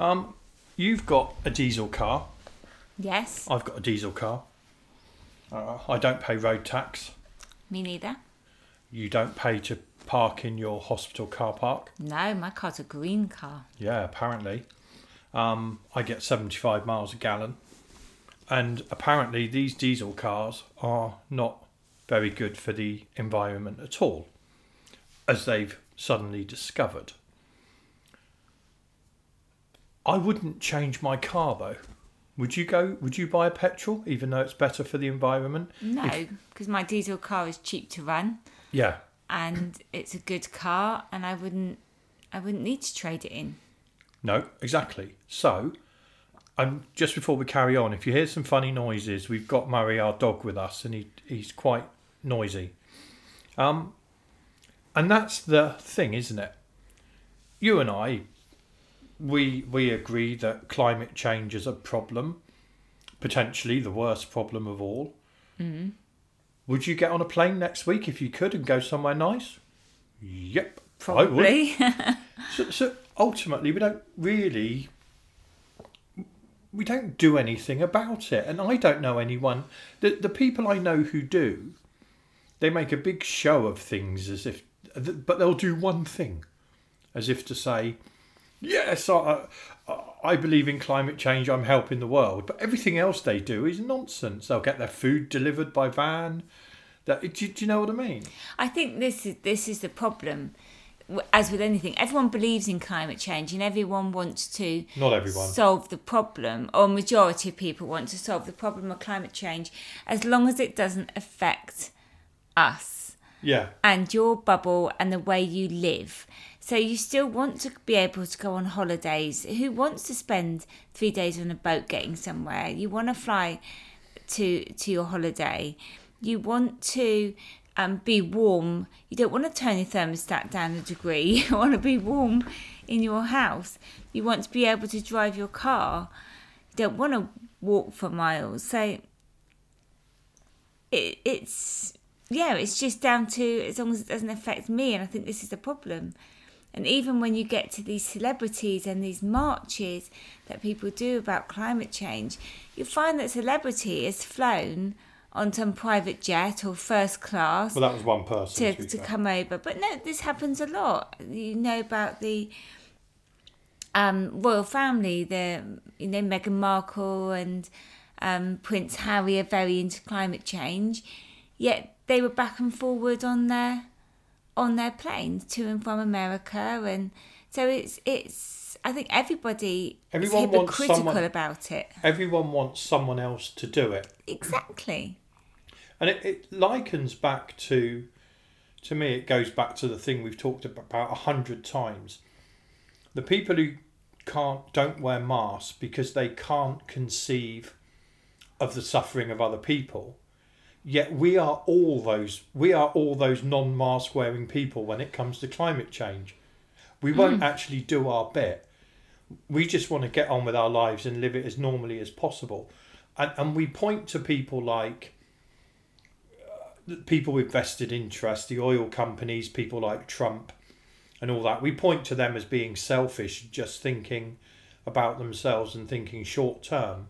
Um, you've got a diesel car. Yes, I've got a diesel car. Uh, I don't pay road tax. me neither. You don't pay to park in your hospital car park. No, my car's a green car. Yeah, apparently. Um, I get 75 miles a gallon. And apparently, these diesel cars are not very good for the environment at all, as they've suddenly discovered. I wouldn't change my car though. Would you go? Would you buy a petrol, even though it's better for the environment? No, because my diesel car is cheap to run Yeah, and it's a good car, and I wouldn't, I wouldn't need to trade it in. No, exactly. So, um, just before we carry on, if you hear some funny noises, we've got Murray, our dog, with us, and he he's quite noisy. Um, and that's the thing, isn't it? You and I, we we agree that climate change is a problem, potentially the worst problem of all. Mm. Would you get on a plane next week if you could and go somewhere nice? Yep, I would. Probably. So, so ultimately, we don't really, we don't do anything about it, and I don't know anyone. The the people I know who do, they make a big show of things as if, but they'll do one thing, as if to say, yes, I, I, I believe in climate change. I'm helping the world, but everything else they do is nonsense. They'll get their food delivered by van. That do, do you know what I mean? I think this is this is the problem. As with anything, everyone believes in climate change, and everyone wants to Not everyone. solve the problem, or majority of people want to solve the problem of climate change, as long as it doesn't affect us Yeah, and your bubble and the way you live. So you still want to be able to go on holidays. Who wants to spend three days on a boat getting somewhere? You want to fly to to your holiday. You want to um, be warm. You don't want to turn your thermostat down a degree. You want to be warm in your house. You want to be able to drive your car. You don't want to walk for miles. So it, it's yeah, it's just down to as long as it doesn't affect me, and I think this is the problem. And even when you get to these celebrities and these marches that people do about climate change, you find that celebrity is flown on some private jet or first class well, that was one person. to, to come over. But no, this happens a lot. You know about the um, royal family, the you know Meghan Markle and um, Prince Harry are very into climate change, yet they were back and forward on their on their planes to and from America, and so it's it's. I think everybody Everyone is hypocritical someone- about it. Everyone wants someone else to do it. Exactly. And it, it likens back to, to me, it goes back to the thing we've talked about a hundred times. The people who can't, don't wear masks because they can't conceive of the suffering of other people. Yet we are all those, we are all those non-mask wearing people when it comes to climate change. We won't mm. actually do our bit. We just want to get on with our lives and live it as normally as possible. And, and we point to people like uh, people with vested interest, the oil companies, people like Trump, and all that. We point to them as being selfish, just thinking about themselves and thinking short term.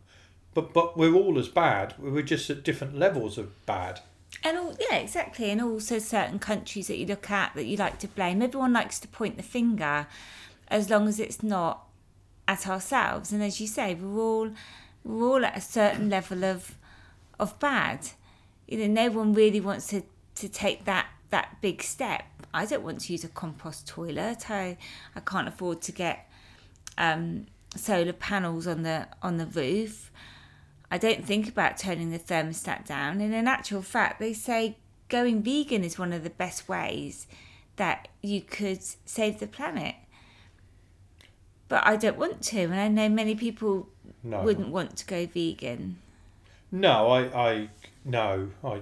But but we're all as bad. We're just at different levels of bad. And all, yeah, exactly. And also certain countries that you look at that you like to blame. Everyone likes to point the finger, as long as it's not at ourselves. And as you say, we're all we're all at a certain level of of bad. You know, no one really wants to to take that that big step. I don't want to use a compost toilet. I I can't afford to get um, solar panels on the on the roof. I don't think about turning the thermostat down. And in actual fact, they say going vegan is one of the best ways that you could save the planet. But I don't want to, and I know many people No, wouldn't want to go vegan. no, I I no, I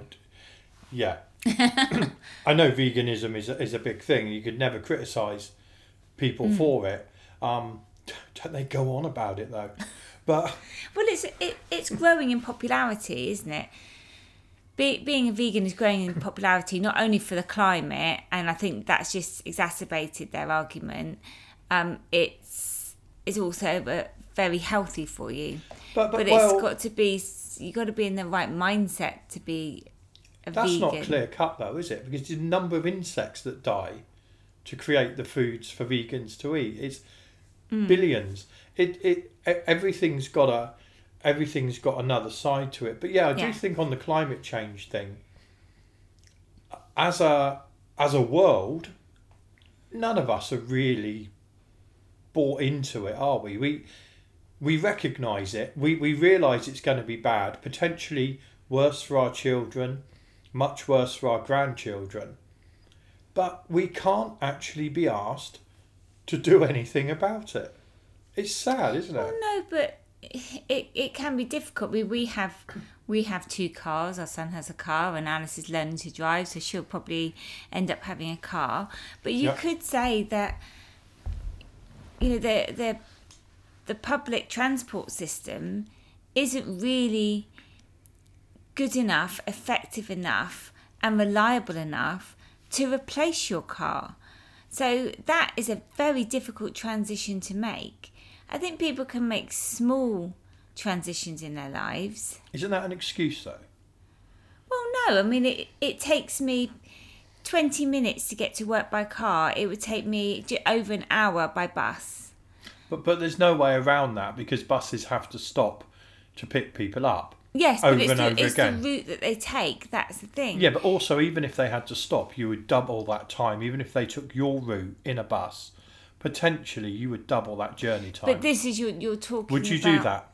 yeah. I know veganism is a, is a big thing. You could never criticize people for it. Um, don't they go on about it though? But Well, it's it, it's growing in popularity, isn't it? Be, being a vegan is growing in popularity not only for the climate, and I think that's just exacerbated their argument. Um, it's is also uh, very healthy for you. But, But, but, it's well, got to be you got to be in the right mindset to be a that's vegan. not clear cut though, is it? Because the number of insects that die to create the foods for vegans to eat is Mm. billions. It it everything's got a everything's got another side to it. But yeah, I do Yeah. think on the climate change thing, as a as a world, none of us are really bought into it, are we? We we recognise it. We we realise it's going to be bad, potentially worse for our children, much worse for our grandchildren. But we can't actually be asked to do anything about it. It's sad, isn't Well, it? no, but it it can be difficult. We we have we have two cars. Our son has a car, and Alice is learning to drive, so she'll probably end up having a car. But you could say that you know the the the public transport system isn't really good enough, effective enough, and reliable enough to replace your car. So that is a very difficult transition to make. I think people can make small transitions in their lives. Isn't that an excuse though? Well, no, I mean, it, it takes me 20 minutes to get to work by car. It would take me over an hour by bus. But but there's no way around that because buses have to stop to pick people up. Yes, Over but it's, and the, over it's again. the route that they take. That's the thing. Yeah, but also even if they had to stop, you would double that time. Even if they took your route in a bus, potentially you would double that journey time. But this is your you're talking. would you do that?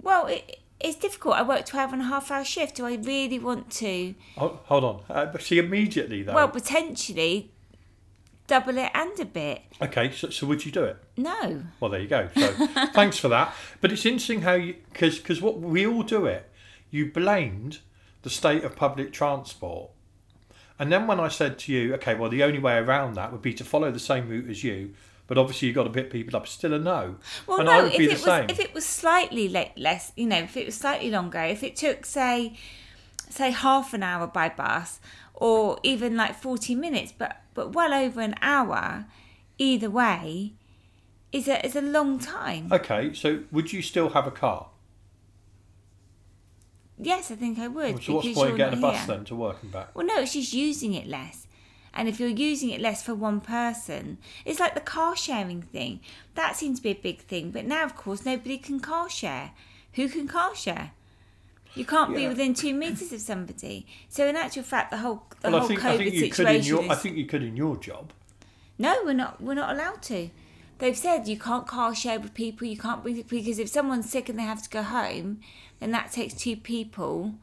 Well, it, it's difficult. I work 12 and a half hour shift. Do I really want to? Hold, hold on. Uh, see, immediately though. Well, potentially double it and a bit. okay, so, so would you do it? No. Well, there you go. So thanks for that. But it's interesting how you because because what we all do it. You blamed the state of public transport, and then when I said to you, okay, well, the only way around that would be to follow the same route as you. But obviously, you've got to pick people up. Still a no. Well, and no. I would if be it the was same. if it was slightly le- less, you know, if it was slightly longer, if it took say say half an hour by bus or even like 40 minutes, but but well over an hour either way is a is a long time. Okay, so would you still have a car? Yes, I think I would. So what's the because point getting a bus here. then to work and back? Well, no, it's just using it less. And if you're using it less for one person, it's like the car sharing thing. That seems to be a big thing. But now, of course, nobody can car share. Who can car share? You can't be within two meters of somebody. So, in actual fact, the whole the well, I whole think COVID I think you could situation in your is I think you could in your job. no, we're not. We're not allowed to. They've said you can't car share with people. You can't bring because if someone's sick and they have to go home, then that takes two people.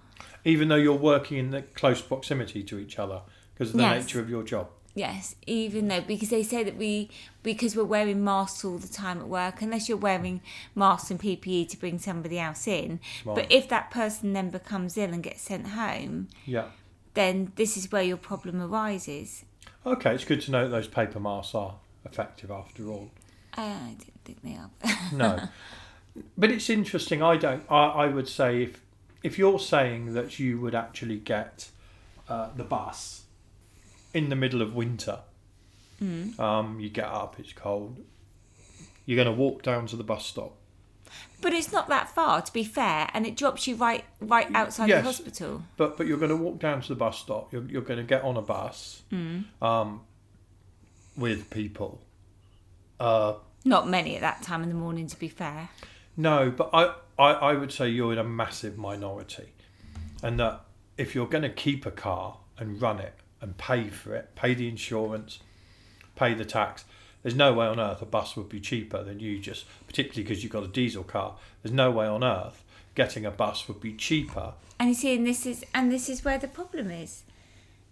even though you're working in the close proximity to each other because of the Yes. nature of your job. Yes, even though because they say that we because we're wearing masks all the time at work, unless you're wearing masks and PPE to bring somebody else in. Smart. But if that person then becomes ill and gets sent home, Yeah. then this is where your problem arises. Okay, it's good to know that those paper masks are effective after all. Uh, I don't think they are. No, but it's interesting. I don't. I, I would say if if you're saying that you would actually get uh, the bus in the middle of winter, Mm. um, you get up, it's cold. You're going to walk down to the bus stop. but it's not that far, to be fair, and it drops you right right outside Yes. the hospital. But but you're going to walk down to the bus stop. You're you're going to get on a bus Mm. um, with people. Uh, Not many at that time in the morning, to be fair. no, but I, I I would say you're in a massive minority, and that if you're going to keep a car and run it and pay for it, pay the insurance, pay the tax. There's no way on earth a bus would be cheaper than you just, particularly because you've got a diesel car. There's no way on earth getting a bus would be cheaper. And you see, and this is and this is where the problem is.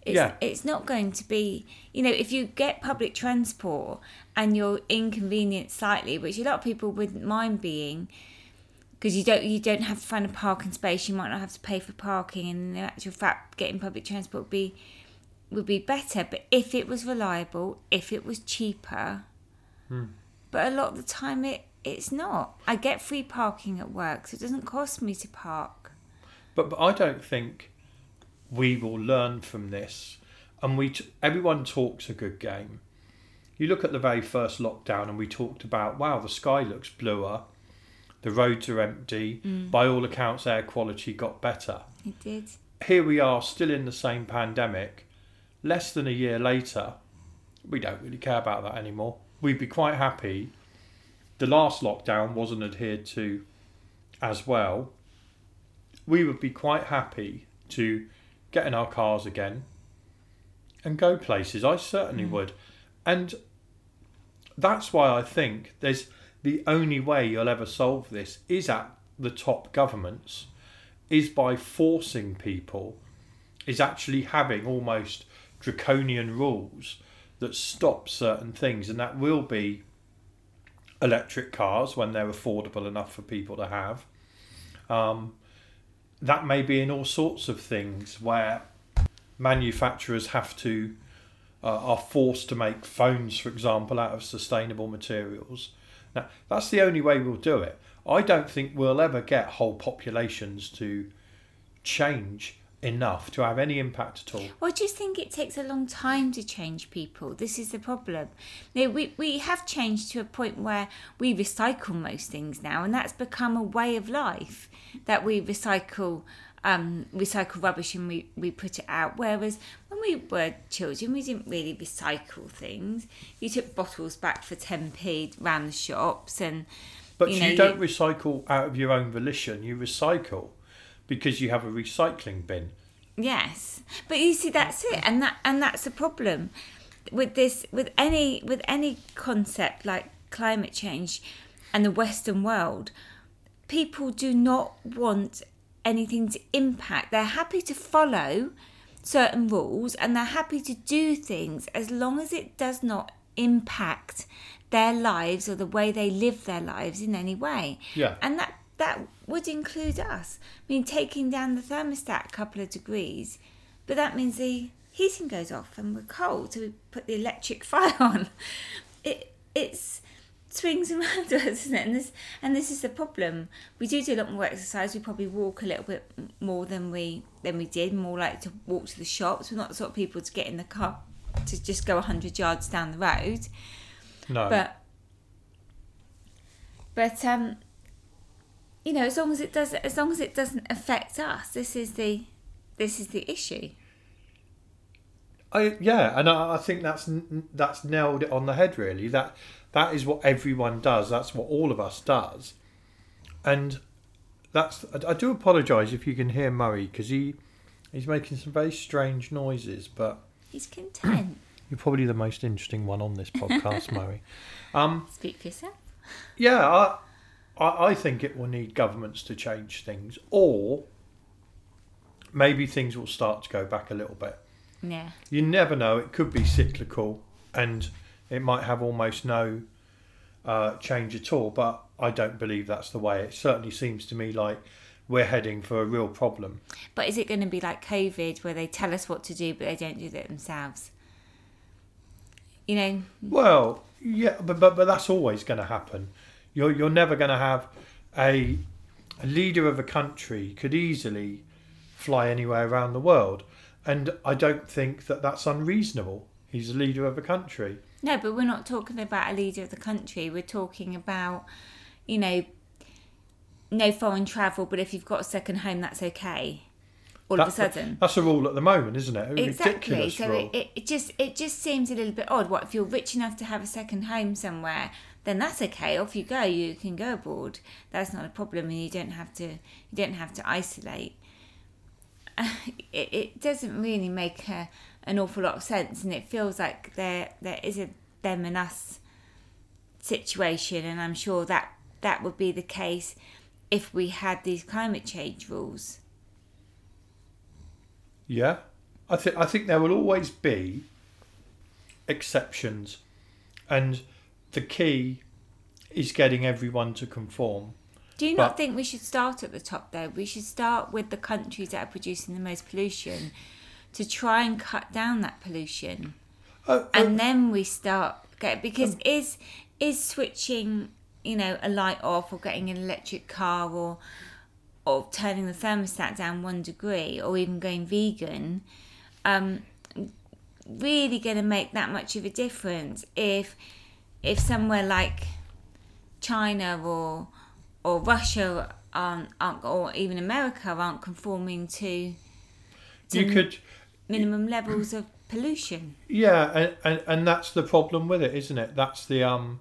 It's, Yeah. it's not going to be, you know, if you get public transport and you're inconvenienced slightly, which a lot of people wouldn't mind being, because you don't you don't have to find a parking space, you might not have to pay for parking, and in actual fact, getting public transport would be would be better. But if it was reliable, if it was cheaper, hmm. but a lot of the time it it's not. I get free parking at work, so it doesn't cost me to park. But, but I don't think we will learn from this. And we t- everyone talks a good game. you look at the very first lockdown, and we talked about wow, the sky looks bluer, the roads are empty. Mm. By all accounts, air quality got better. It did. Here we are, still in the same pandemic. Less than a year later, we don't really care about that anymore. We'd be quite happy. The last lockdown wasn't adhered to as well. We would be quite happy to get in our cars again and go places. I certainly Mm. would. And that's why I think there's the only way you'll ever solve this is at the top governments, is by forcing people, is actually having almost draconian rules that stop certain things, and that will be electric cars when they're affordable enough for people to have. Um, that may be in all sorts of things where manufacturers have to uh, are forced to make phones, for example, out of sustainable materials. Now, that's the only way we'll do it. I don't think we'll ever get whole populations to change enough to have any impact at all. Well, I just think it takes a long time to change people. This is the problem. You know, we, we have changed to a point where we recycle most things now, and that's become a way of life that we recycle um, recycle rubbish and we, we put it out. Whereas when we were children, we didn't really recycle things. You took bottles back for 10p round the shops and But You you, don't you- recycle out of your own volition. You recycle because you have a recycling bin. Yes, but you see, that's it, and that and that's a problem with this with any with any concept like climate change and the Western world. People do not want anything to impact. They're happy to follow certain rules and they're happy to do things as long as it does not impact their lives or the way they live their lives in any way. Yeah. And that that would include us. I mean, taking down the thermostat a couple of degrees, but that means the heating goes off and we're cold, so we put the electric fire on. It it's swings around us, isn't it? And this and this is the problem. We do do a lot more exercise. We probably walk a little bit more than we than we did. More like to walk to the shops. We're not the sort of people to get in the car to just go hundred yards down the road. No. But but um you know, as long as it does as long as it doesn't affect us, this is the this is the issue. I yeah, and I, I think that's that's nailed it on the head. Really, that that is what everyone does. That's what all of us does, and that's. I, I do apologise if you can hear Murray because he he's making some very strange noises, but He's content. you're probably the most interesting one on this podcast, Murray. Um, Speak for yourself. yeah, I, I I think it will need governments to change things, or maybe things will start to go back a little bit. Yeah. you never know. It could be cyclical, and it might have almost no uh, change at all. But I don't believe that's the way. It certainly seems to me like we're heading for a real problem. But is it going to be like COVID where they tell us what to do but they don't do it themselves? You know, Well, yeah, but but, but that's always going to happen. You're you're never going to have a a leader of a country could easily fly anywhere around the world, and I don't think that that's unreasonable. He's a leader of a country. no, but we're not talking about a leader of the country. We're talking about, you know, no foreign travel, but if you've got a second home, that's okay. All of a sudden. That's a rule at the moment, isn't it? A Exactly. ridiculous So it, it just it just seems a little bit odd. What if you're rich enough to have a second home somewhere? Then that's okay. Off you go. You can go abroad. That's not a problem, and you don't have to you don't have to isolate. It, it doesn't really make a, an awful lot of sense, and it feels like there there is a them and us situation, and I'm sure that that would be the case if we had these climate change rules. Yeah, I think I think there will always be exceptions, and the key is getting everyone to conform. Do you But- not think we should start at the top though? We should start with the countries that are producing the most pollution to try and cut down that pollution. Oh, And then we start get because um, is is switching, you know, a light off or getting an electric car or or turning the thermostat down one degree or even going vegan, um, really going to make that much of a difference if if somewhere like China or or Russia aren't, aren't or even America aren't conforming to, to You could, minimum levels of pollution. yeah, and, and and that's the problem with it, isn't it? That's the um,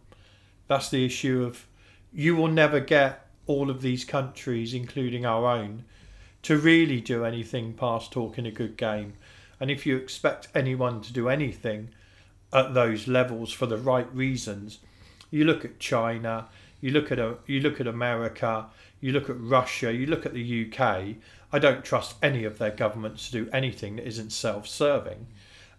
that's the issue of you will never get all of these countries, including our own, to really do anything past talking a good game. And if you expect anyone to do anything at those levels for the right reasons, you look at China, you look at a, you look at America, you look at Russia, you look at the UK. I don't trust any of their governments to do anything that isn't self-serving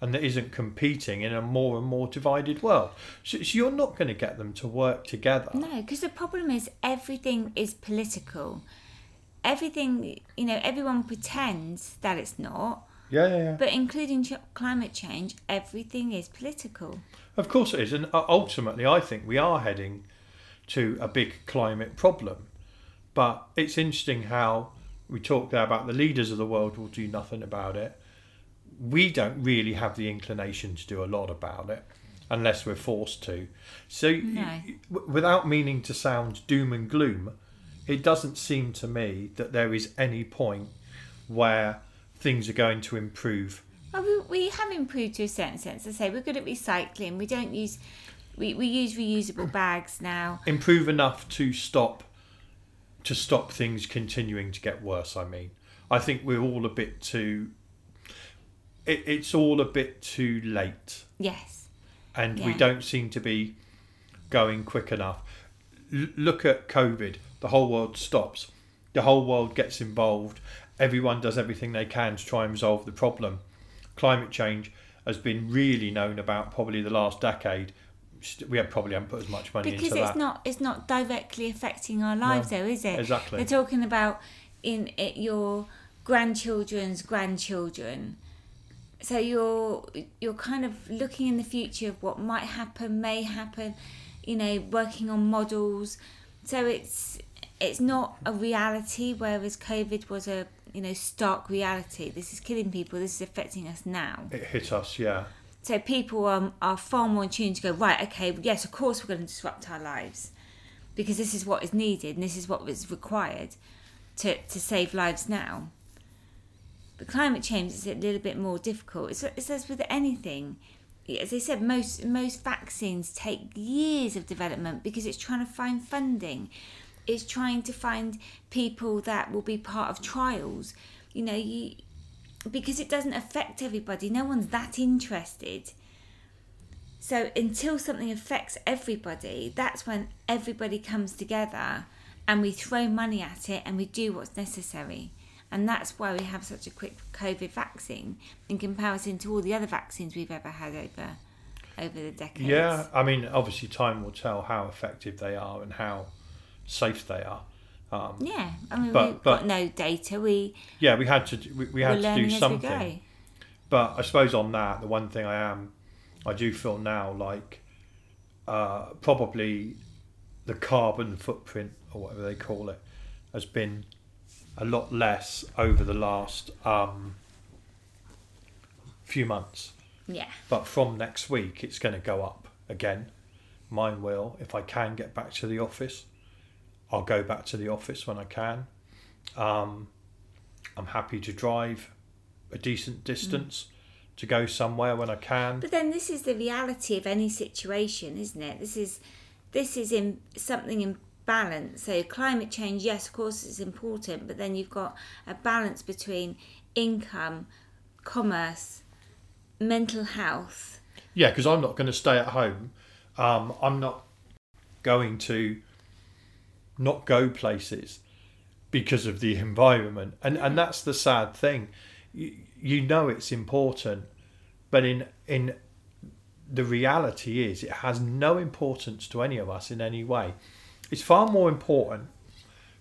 and that isn't competing in a more and more divided world. So, so you're not going to get them to work together. No, because the problem is everything is political. Everything, you know, everyone pretends that it's not, Yeah, yeah, yeah. but including ch- climate change, everything is political. Of course it is, and uh, ultimately, I think we are heading to a big climate problem. But it's interesting how we talk there about the leaders of the world will do nothing about it. We don't really have the inclination to do a lot about it unless we're forced to. So, No. without meaning to sound doom and gloom, it doesn't seem to me that there is any point where things are going to improve Well, we, we have improved to a certain sense. I say we're good at recycling. We don't use, we, we use reusable bags now. improve enough to stop to stop things continuing to get worse i mean i think we're all a bit too it, it's all a bit too late Yes. and we don't seem to be going quick enough L- look at covid the whole world stops the whole world gets involved everyone does everything they can to try and resolve the problem. Climate change has been really known about probably the last decade. We have probably haven't put as much money because into it's that. not it's not directly affecting our lives though is it? exactly. they're talking about in it, your grandchildren's grandchildren. So you're you're kind of looking in the future of what might happen may happen you know working on models. So it's it's not a reality whereas covid was a you know stark reality this is killing people this is affecting us now it hit us yeah so people are, are far more in tune to go, right, okay, yes, of course we're going to disrupt our lives because this is what is needed and this is what is required to, to save lives now. But climate change is a little bit more difficult. It's, it's as with anything. As I said, most most vaccines take years of development because it's trying to find funding. It's trying to find people that will be part of trials. You know, you because it doesn't affect everybody. No one's that interested. So until something affects everybody, that's when everybody comes together and we throw money at it and we do what's necessary. And that's why we have such a quick COVID vaccine in comparison to all the other vaccines we've ever had over over the decades. Yeah, I mean, obviously, time will tell how effective they are and how safe they are. Um, Yeah. I mean But- we've but- got no data. We yeah, we had to we, we had to do something. But I suppose on that, the one thing I am, I do feel now like uh, probably the carbon footprint or whatever they call it has been a lot less over the last um, few months. Yeah. But from next week, it's going to go up again. Mine will. If I can get back to the office, I'll go back to the office when I can. Um, I'm happy to drive a decent distance to go somewhere when I can. But then this is the reality of any situation, isn't it? This is this is in something in balance. So climate change, yes, of course, it's important, but then you've got a balance between income, commerce, mental health. Yeah, because I'm not going to stay at home. Um, I'm not going to not go places because of the environment, and and that's the sad thing. You, you know it's important, but in in the reality is it has no importance to any of us in any way. It's far more important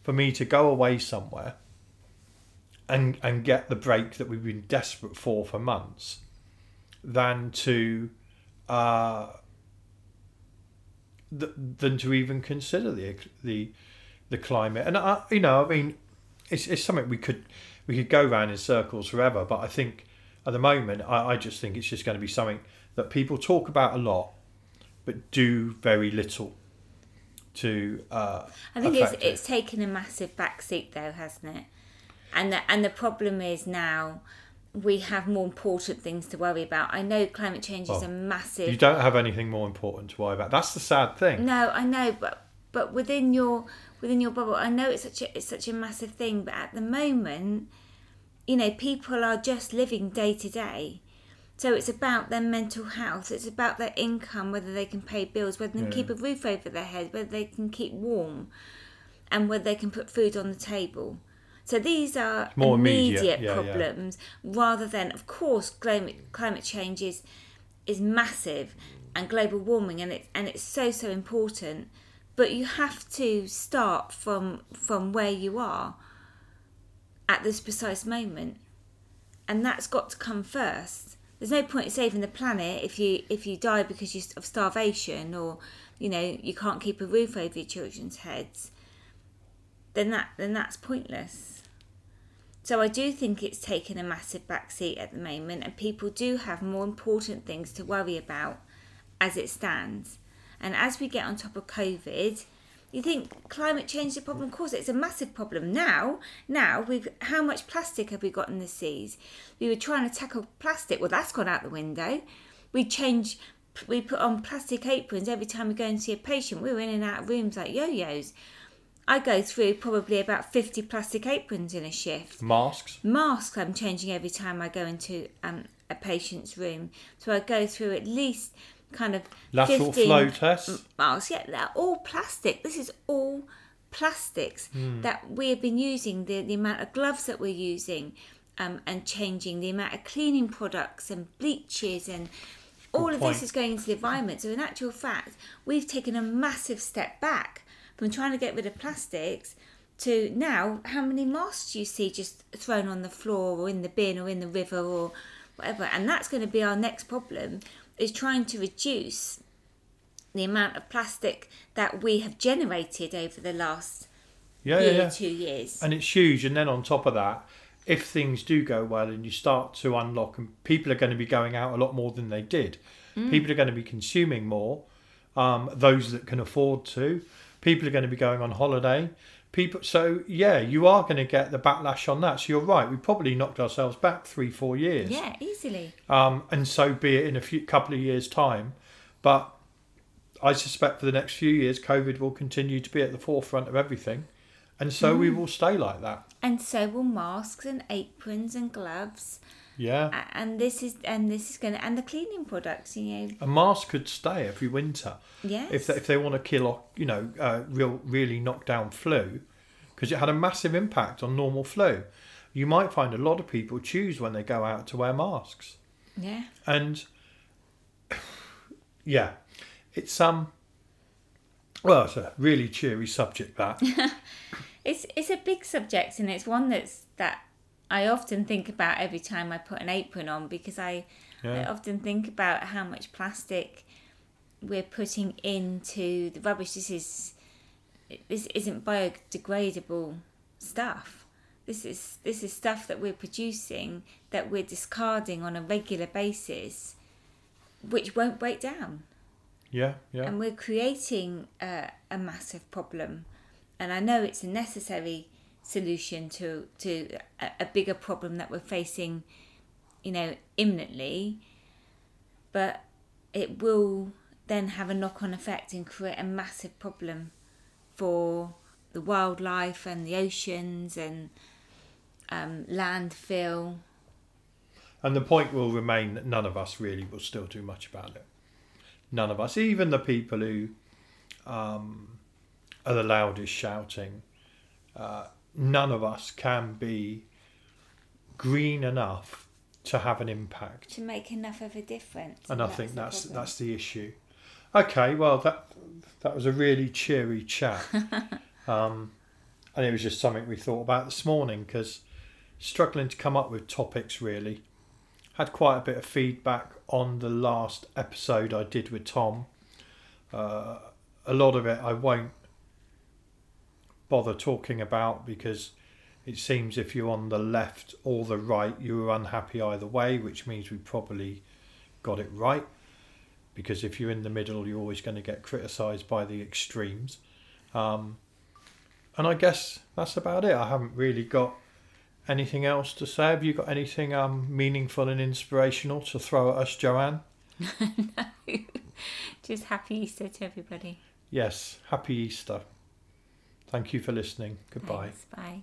for me to go away somewhere and and get the break that we've been desperate for for months than to uh, th- than to even consider the the the climate. And I, you know, I mean, it's it's something we could we could go round in circles forever. But I think at the moment, I, I just think it's just going to be something that people talk about a lot, but do very little to. Uh, I think it's it. it's taken a massive backseat though, hasn't it? And the, and the problem is now we have more important things to worry about. I know climate change is Well, a massive You don't have anything more important to worry about. That's the sad thing. No, I know, but but within your within your bubble, I know it's such a it's such a massive thing. But at the moment, you know, people are just living day to day. So it's about their mental health. It's about their income, whether they can pay bills, whether they can Yeah. keep a roof over their head, whether they can keep warm, and whether they can put food on the table. So these are more immediate, immediate, yeah, yeah. problems, rather than, of course, climate climate change is is massive, and global warming, and it's and it's so so important. But you have to start from from where you are at this precise moment, and that's got to come first. There's no point in saving the planet if you if you die because you, of starvation or you know you can't keep a roof over your children's heads. Then that then that's pointless. So I do think it's taken a massive backseat at the moment, and people do have more important things to worry about as it stands. And as we get on top of COVID, you think climate change is a problem? Of course, it's a massive problem now. Now we've how much plastic have we got in the seas? We were trying to tackle plastic. Well, that's gone out the window. We change. We put on plastic aprons every time we go and see a patient. We were in and out of rooms like yo-yos. I go through probably about fifty plastic aprons in a shift Masks. masks I'm changing every time I go into um, a patient's room. So I go through at least kind of Lateral 15 flow tests. masks. Yeah, they're all plastic. This is all plastics Hmm. that we have been using, the, the amount of gloves that we're using um, and changing, the amount of cleaning products and bleaches and all of point. this is going into the environment. So in actual fact, we've taken a massive step back from trying to get rid of plastics to now how many masks do you see just thrown on the floor or in the bin or in the river or whatever and that's going to be our next problem is trying to reduce the amount of plastic that we have generated over the last Yeah, year yeah, yeah. two years And it's huge. And then on top of that, if things do go well and you start to unlock, and people are going to be going out a lot more than they did, Mm. people are going to be consuming more. Um, those that can afford to, people are going to be going on holiday. People, so yeah, you are going to get the backlash on that. So you're right. We probably knocked ourselves back three, four years. yeah easily Um, and so be it in a few couple of years' time. But I suspect for the next few years, COVID will continue to be at the forefront of everything, and so Mm. we will stay like that. and so will masks and aprons and gloves Yeah. And this is and this is going to and the cleaning products you know A mask could stay every winter yes if they, if they want to kill off, you know, uh, real really knock down flu, because it had a massive impact on normal flu. You might find a lot of people choose when they go out to wear masks, yeah and yeah, it's um. Well, it's a really cheery subject that. It's it's a big subject and it's one that's that I often think about every time I put an apron on because I I often think about how much plastic we're putting into the rubbish. This is this isn't biodegradable stuff. This is this is stuff that we're producing that we're discarding on a regular basis, which won't break down Yeah, yeah. and we're creating a, a massive problem. And I know it's a necessary solution to to a, bigger problem that we're facing, you know, imminently. But it will then have a knock-on effect and create a massive problem for the wildlife and the oceans and um, landfill. And the point will remain that none of us really will still do much about it. None of us, even the people who um, are the loudest shouting, uh, none of us can be green enough to have an impact. to make enough of a difference. And I think that's problem. that's the issue. Okay, well that that was a really cheery chat, um, and it was just something we thought about this morning because struggling to come up with topics really. Had quite a bit of feedback on the last episode I did with Tom. Uh, a lot of it I won't bother talking about because it seems if you're on the left or the right, you are unhappy either way, which means we probably got it right. Because if you're in the middle, you're always going to get criticised by the extremes. Um, and I guess that's about it. I haven't really got anything else to say. Have you got anything um, meaningful and inspirational to throw at us, Joanne? no. Just happy Easter to everybody. Yes, happy Easter. Thank you for listening. Goodbye. Thanks. Bye.